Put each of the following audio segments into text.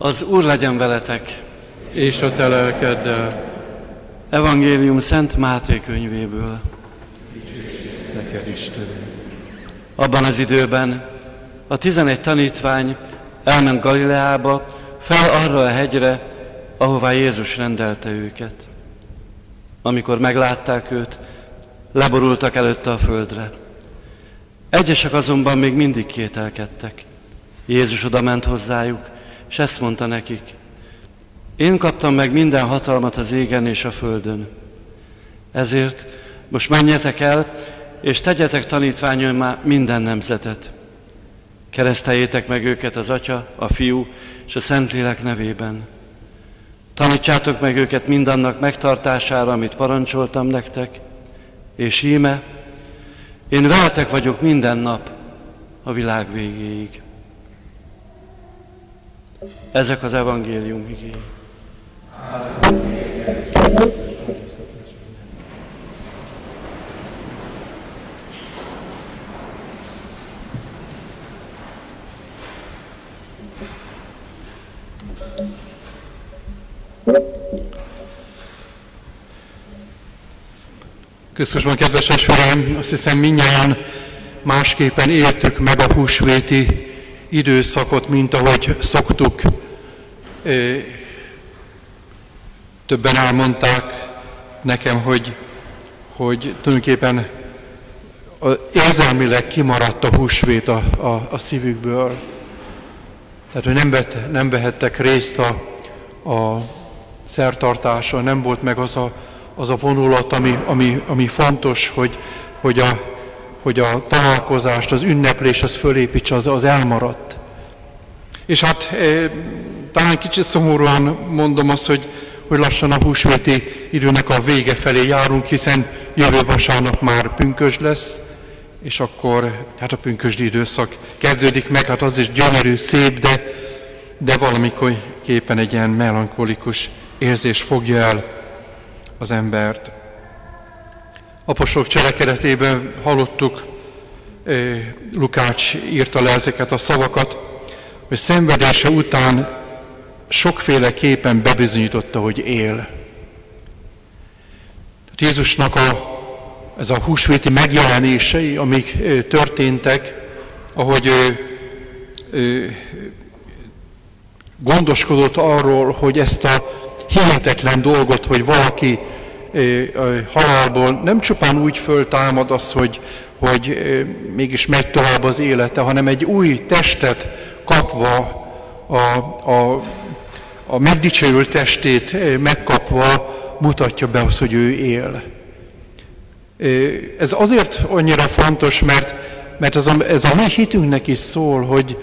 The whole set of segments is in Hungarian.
Az Úr legyen veletek! És a te lelkeddel. Evangélium Szent Máté könyvéből. Neked Isten. Abban az időben a tizenegy tanítvány elment Galileába, fel arra a hegyre, ahová Jézus rendelte őket. Amikor meglátták őt, leborultak előtte a földre. Egyesek azonban még mindig kételkedtek. Jézus oda ment hozzájuk, és ezt mondta nekik. Én kaptam meg minden hatalmat az égen és a földön. Ezért most menjetek el, és tegyetek tanítványommá minden nemzetet. Kereszteljétek meg őket az Atya, a Fiú és a Szentlélek nevében. Tanítsátok meg őket mindannak megtartására, amit parancsoltam nektek, és íme, én veletek vagyok minden nap a világ végéig. Ezek az evangélium igény. Krisztusban, kedves testvérem, azt hiszem mindjárt másképpen éltük meg a húsvéti időszakot, mint ahogy szoktuk. Többen elmondták nekem, hogy, hogy tulajdonképpen érzelmileg kimaradt a húsvét a, a, a szívükből. Tehát, hogy nem, vett, nem vehettek részt a, a szertartáson, nem volt meg az a, az a vonulat, ami, ami, ami fontos, hogy, hogy, a, hogy a találkozást, az ünneplés, az fölépítse, az, az elmaradt. És hát talán kicsit szomorúan mondom azt, hogy, hogy lassan a húsvéti időnek a vége felé járunk, hiszen jövő vasárnap már pünkös lesz, és akkor hát a pünkösdi időszak kezdődik meg, hát az is gyönyörű, szép, de, de valamikor képen egy ilyen melankolikus érzés fogja el az embert. Apostolok cselekedetében hallottuk, Lukács írta le ezeket a szavakat, hogy szenvedése után sokféleképpen bebizonyította, hogy él. Tehát Jézusnak a, ez a húsvéti megjelenései, amik történtek, ahogy ő, ő, gondoskodott arról, hogy ezt a hihetetlen dolgot, hogy valaki halálból nem csupán úgy föltámad az, hogy, hogy mégis megy tovább az élete, hanem egy új testet kapva, a, a, a megdicsőült testét megkapva mutatja be azt, hogy ő él. Ez azért annyira fontos, mert, mert ez, a, ez a mi hitünknek is szól, hogy,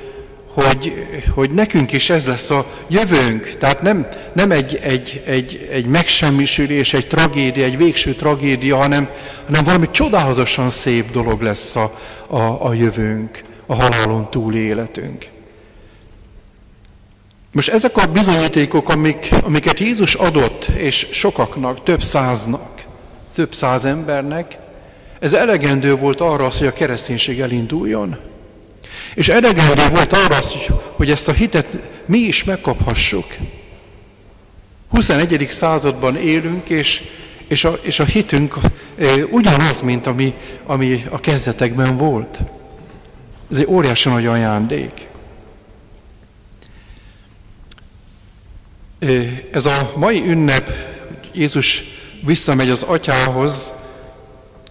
hogy, hogy nekünk is ez lesz a jövőnk. Tehát nem, nem egy, egy, egy, egy megsemmisülés, egy tragédia, egy végső tragédia, hanem, hanem valami csodálatosan szép dolog lesz a, a, a jövőnk, a halálon túl életünk. Most ezek a bizonyítékok, amik, amiket Jézus adott, és sokaknak, több száznak, több száz embernek, ez elegendő volt arra, hogy a kereszténység elinduljon. És elegendő volt arra, hogy ezt a hitet mi is megkaphassuk. 21. században élünk, és, és, a, és a hitünk ugyanaz, mint ami, ami a kezdetekben volt. Ez egy óriási nagy ajándék. Ez a mai ünnep, Jézus visszamegy az atyához,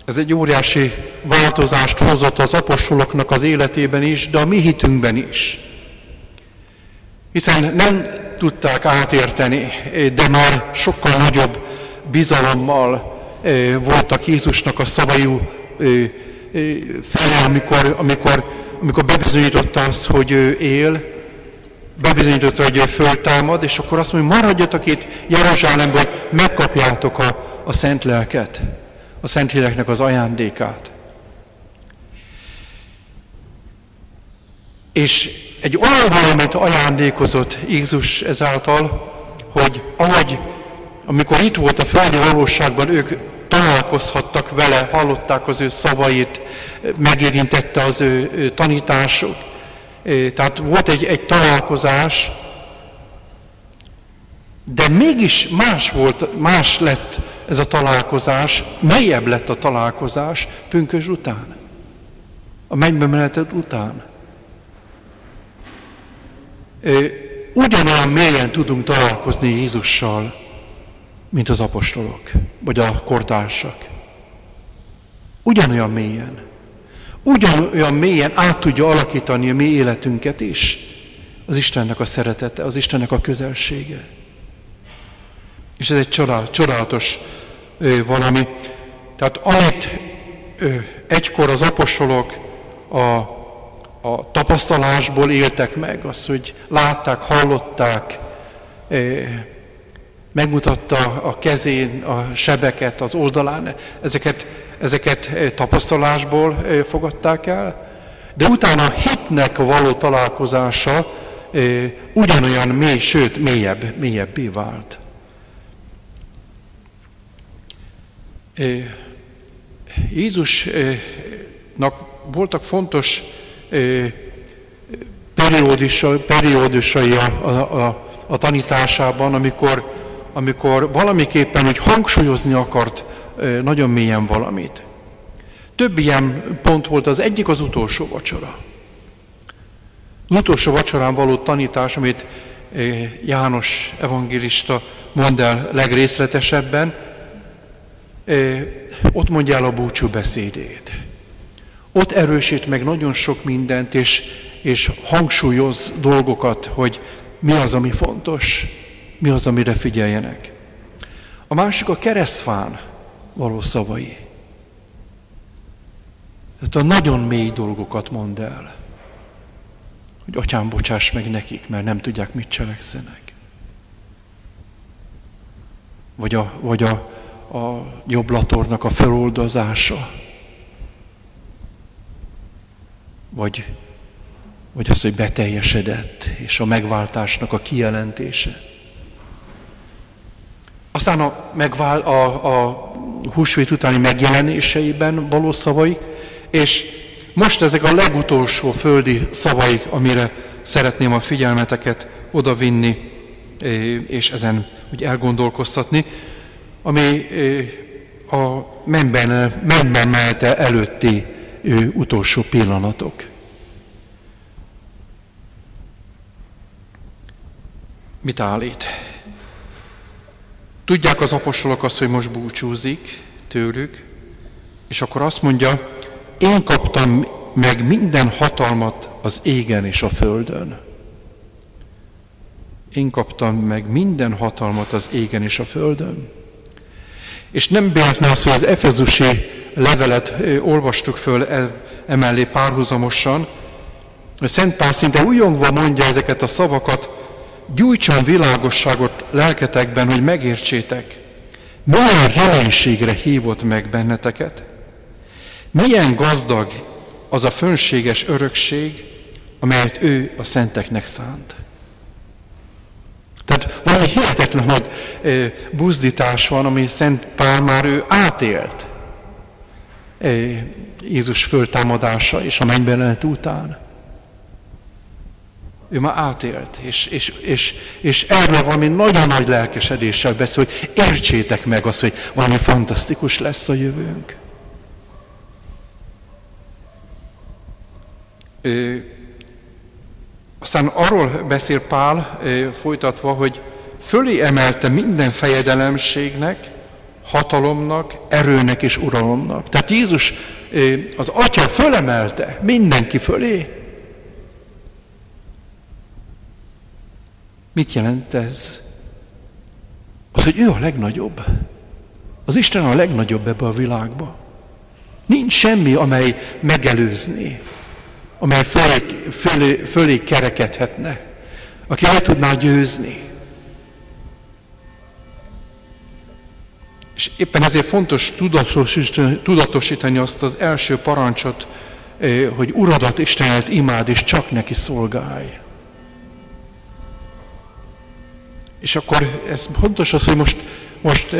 ez egy óriási változást hozott az apostoloknak az életében is, de a mi hitünkben is. Hiszen nem tudták átérteni, de már sokkal nagyobb bizalommal voltak Jézusnak a szavai felé, amikor, amikor, amikor bebizonyította azt, hogy ő él, bebizonyította, hogy föltámad, és akkor azt mondja, maradjatok itt Jeruzsálemben, hogy megkapjátok a, a szent lelket a Szentléleknek az ajándékát. És egy olyan valamit ajándékozott Jézus ezáltal, hogy ahogy, amikor itt volt a földi valóságban, ők találkozhattak vele, hallották az ő szavait, megérintette az ő, ő tanításuk. Tehát volt egy, egy találkozás, De mégis más volt, más lett ez a találkozás, mélyebb lett a találkozás pünkös után. A mennybe menetet után. Ugyanolyan mélyen tudunk találkozni Jézussal, mint az apostolok, vagy a kortársak. Ugyanolyan mélyen. Ugyanolyan mélyen át tudja alakítani a mi életünket is. Az Istennek a szeretete, az Istennek a közelsége. És ez egy csodálatos ö, valami. Tehát amit ö, egykor az apostolok a, a tapasztalásból éltek meg, az, hogy látták, hallották, ö, megmutatta a kezén a sebeket az oldalán, ezeket, ezeket tapasztalásból fogadták el, de utána hitnek való találkozása ugyanolyan mély, sőt mélyebb, mélyebbé vált. Jézusnak voltak fontos periódusai a, a, a, a tanításában, amikor, amikor valamiképpen hogy hangsúlyozni akart nagyon mélyen valamit. Több ilyen pont volt, az egyik az utolsó vacsora. Az utolsó vacsorán való tanítás, amit János evangélista mond el legrészletesebben, ott mondja el a búcsú beszédét. Ott erősít meg nagyon sok mindent, és, és hangsúlyoz dolgokat, hogy mi az, ami fontos, mi az, amire figyeljenek. A másik a keresztfán való szavai. Tehát a nagyon mély dolgokat mond el. Hogy atyám, bocsáss meg nekik, mert nem tudják, mit cselekszenek. Vagy a, vagy a, a jobblatornak a feloldozása. Vagy, vagy az, hogy beteljesedett, és a megváltásnak a kijelentése. Aztán a, megvál, a, a húsvét utáni megjelenéseiben való szavai, és most ezek a legutolsó földi szavaik, amire szeretném a figyelmeteket odavinni, és ezen úgy elgondolkoztatni ami a menben, menben melte előtti utolsó pillanatok. Mit állít? Tudják az apostolok azt, hogy most búcsúzik tőlük, és akkor azt mondja, én kaptam meg minden hatalmat az égen és a földön. Én kaptam meg minden hatalmat az égen és a földön. És nem véletlen az, hogy az Efezusi levelet olvastuk föl e, emellé párhuzamosan. A Szent Pál szinte újongva mondja ezeket a szavakat, gyújtson világosságot lelketekben, hogy megértsétek, milyen reménységre hívott meg benneteket, milyen gazdag az a fönséges örökség, amelyet ő a szenteknek szánt. Tehát valami hihetetlen nagy buzdítás van, ami Szent Pál már ő átélt. Jézus föltámadása és a mennybe lehet után. Ő már átélt, és, és, és, és erről valami nagyon nagy lelkesedéssel beszél, hogy értsétek meg azt, hogy valami fantasztikus lesz a jövőnk. Aztán arról beszél Pál folytatva, hogy fölé emelte minden fejedelemségnek, hatalomnak, erőnek és uralomnak. Tehát Jézus az Atya fölemelte mindenki fölé. Mit jelent ez? Az, hogy ő a legnagyobb. Az Isten a legnagyobb ebbe a világba. Nincs semmi, amely megelőzné amely fölé, fölé, fölé kerekedhetne, aki le tudná győzni. És éppen ezért fontos tudatosítani, tudatosítani azt az első parancsot, eh, hogy Uradat Istenet imád, és csak neki szolgálj. És akkor ez fontos az, hogy most, most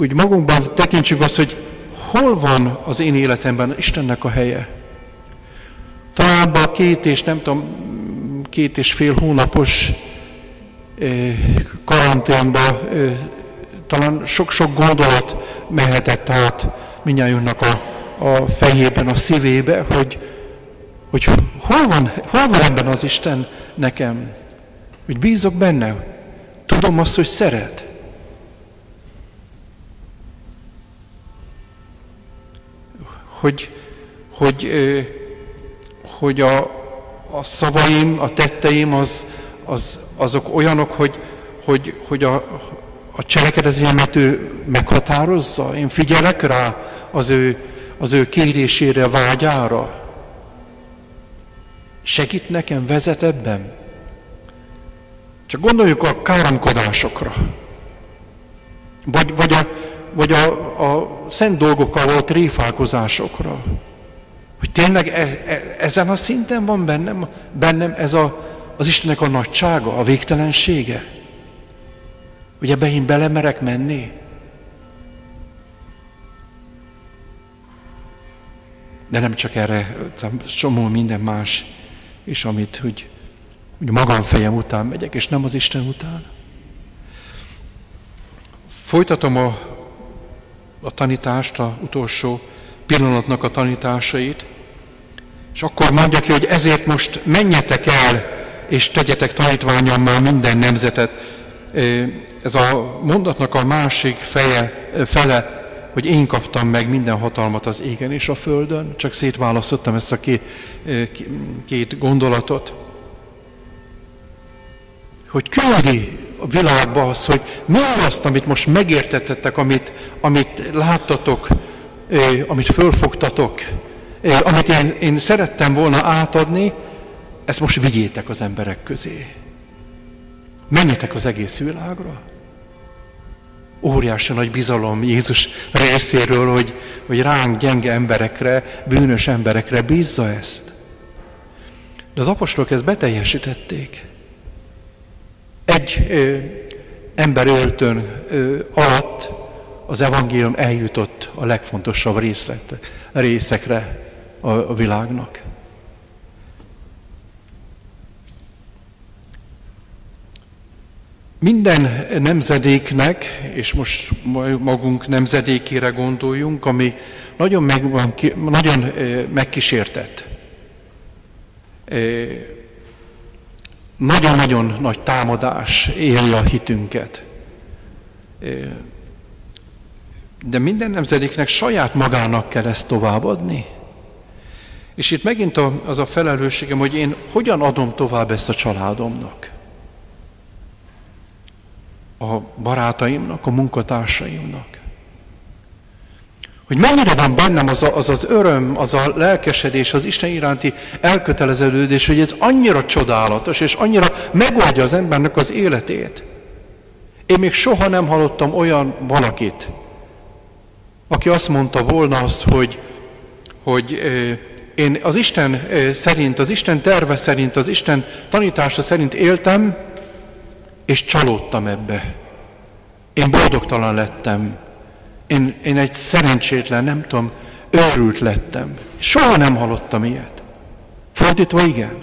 úgy magunkban tekintsük azt, hogy hol van az én életemben Istennek a helye. Talán a két és nem tudom, két és fél hónapos karanténba talán sok-sok gondolat mehetett át minnyájunknak a, a fejében, a szívébe, hogy, hogy hol van, hol van ebben az Isten nekem, hogy bízok benne, tudom azt, hogy szeret. Hogy, hogy, hogy a, a szavaim, a tetteim az, az, azok olyanok, hogy, hogy, hogy a, a cselekedetemet ő meghatározza. Én figyelek rá az ő, az ő kérésére, vágyára. Segít nekem, vezet ebben. Csak gondoljuk a káromkodásokra. Vagy, vagy, a, vagy a, a szent dolgokkal való tréfálkozásokra. Hogy tényleg e, e, ezen a szinten van bennem, bennem ez a, az Istennek a nagysága, a végtelensége. Hogy ebbe én belemerek menni. De nem csak erre, csomó minden más, és amit, hogy, hogy magam fejem után megyek, és nem az Isten után. Folytatom a, a tanítást, a utolsó pillanatnak a tanításait, és akkor mondja ki, hogy ezért most menjetek el, és tegyetek tanítványommal minden nemzetet. Ez a mondatnak a másik feje, fele, hogy én kaptam meg minden hatalmat az égen és a földön, csak szétválasztottam ezt a két, két gondolatot. Hogy küldi a világba az, hogy mi azt, amit most megértettetek, amit, amit láttatok, amit fölfogtatok, amit én, én szerettem volna átadni, ezt most vigyétek az emberek közé. Menjetek az egész világra. Óriási nagy bizalom Jézus részéről, hogy, hogy ránk gyenge emberekre, bűnös emberekre bízza ezt. De az apostolok ezt beteljesítették. Egy ö, ember öltön ö, alatt az evangélium eljutott a legfontosabb részlet, részekre a, a világnak. Minden nemzedéknek, és most magunk nemzedékére gondoljunk, ami nagyon, meg, nagyon megkísértett. Nagyon-nagyon nagy támadás éli a hitünket. De minden nemzedéknek saját magának kell ezt továbbadni. És itt megint az a felelősségem, hogy én hogyan adom tovább ezt a családomnak. A barátaimnak, a munkatársaimnak. Hogy mennyire van bennem az, a, az az öröm, az a lelkesedés, az Isten iránti elköteleződés, hogy ez annyira csodálatos, és annyira megoldja az embernek az életét. Én még soha nem hallottam olyan valakit, aki azt mondta volna azt, hogy, hogy én az Isten szerint, az Isten terve szerint, az Isten tanítása szerint éltem, és csalódtam ebbe. Én boldogtalan lettem. Én, én egy szerencsétlen, nem tudom, őrült lettem. Soha nem hallottam ilyet. Fordítva igen.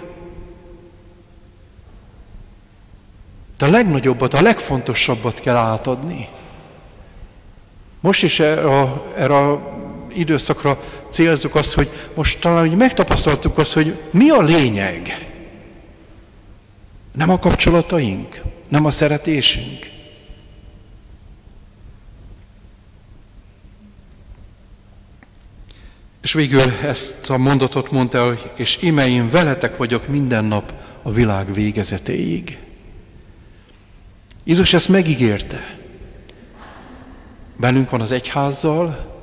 De a legnagyobbat, a legfontosabbat kell átadni. Most is erre erre időszakra célzuk azt, hogy most talán hogy megtapasztaltuk azt, hogy mi a lényeg. Nem a kapcsolataink, nem a szeretésünk. És végül ezt a mondatot mondta, hogy és ime én veletek vagyok minden nap a világ végezetéig. Jézus ezt megígérte. Bennünk van az egyházzal,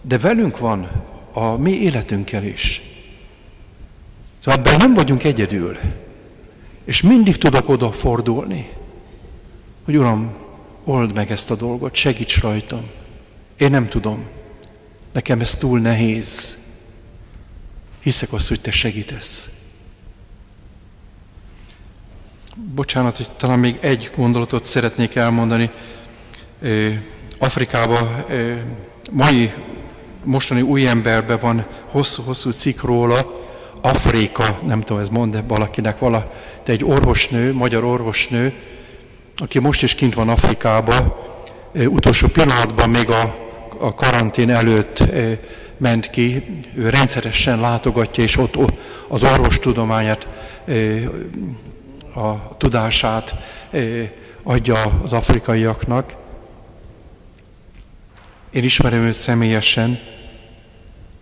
de velünk van a mi életünkkel is. Szóval ebben nem vagyunk egyedül. És mindig tudok oda fordulni, hogy Uram, old meg ezt a dolgot, segíts rajtam. Én nem tudom. Nekem ez túl nehéz. Hiszek azt, hogy Te segítesz. Bocsánat, hogy talán még egy gondolatot szeretnék elmondani. Afrikában mai mostani új emberben van hosszú-hosszú cikk róla, Afrika, nem tudom, ez mond -e valakinek vala, de egy orvosnő, magyar orvosnő, aki most is kint van Afrikában, utolsó pillanatban még a, a karantén előtt ment ki, ő rendszeresen látogatja, és ott az orvostudományát, a tudását adja az afrikaiaknak. Én ismerem őt személyesen,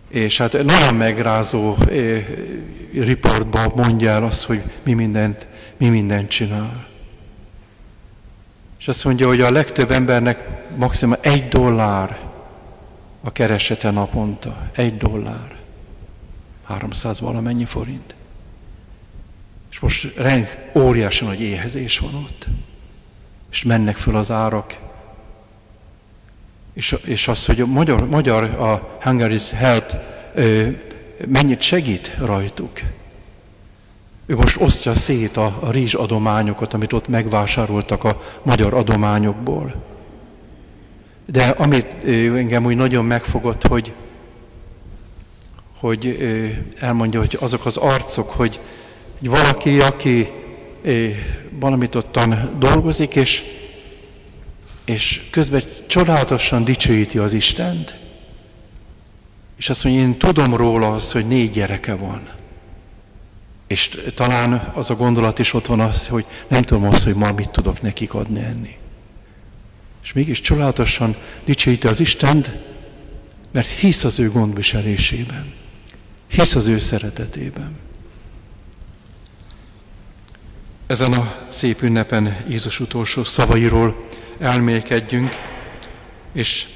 és hát nagyon megrázó riportban mondja el azt, hogy mi mindent, mi mindent csinál. És azt mondja, hogy a legtöbb embernek maximum egy dollár a keresete naponta. Egy dollár. 300 valamennyi forint. És most reng, óriási nagy éhezés van ott. És mennek föl az árak. És, és az, hogy a magyar, magyar a Hungary's Help mennyit segít rajtuk. Ő most osztja szét a, a rizs adományokat, amit ott megvásároltak a magyar adományokból. De amit engem úgy nagyon megfogott, hogy, hogy elmondja, hogy azok az arcok, hogy, valaki, aki valamit ottan dolgozik, és, és közben csodálatosan dicsőíti az Istent, és azt mondja, én tudom róla az, hogy négy gyereke van. És talán az a gondolat is ott van az, hogy nem tudom azt, hogy ma mit tudok nekik adni enni. És mégis csodálatosan dicsőíti az Istent, mert hisz az ő gondviselésében. Hisz az ő szeretetében. Ezen a szép ünnepen Jézus utolsó szavairól elmélkedjünk, és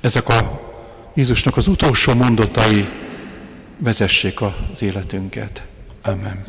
ezek a Jézusnak az utolsó mondatai vezessék az életünket. Amen.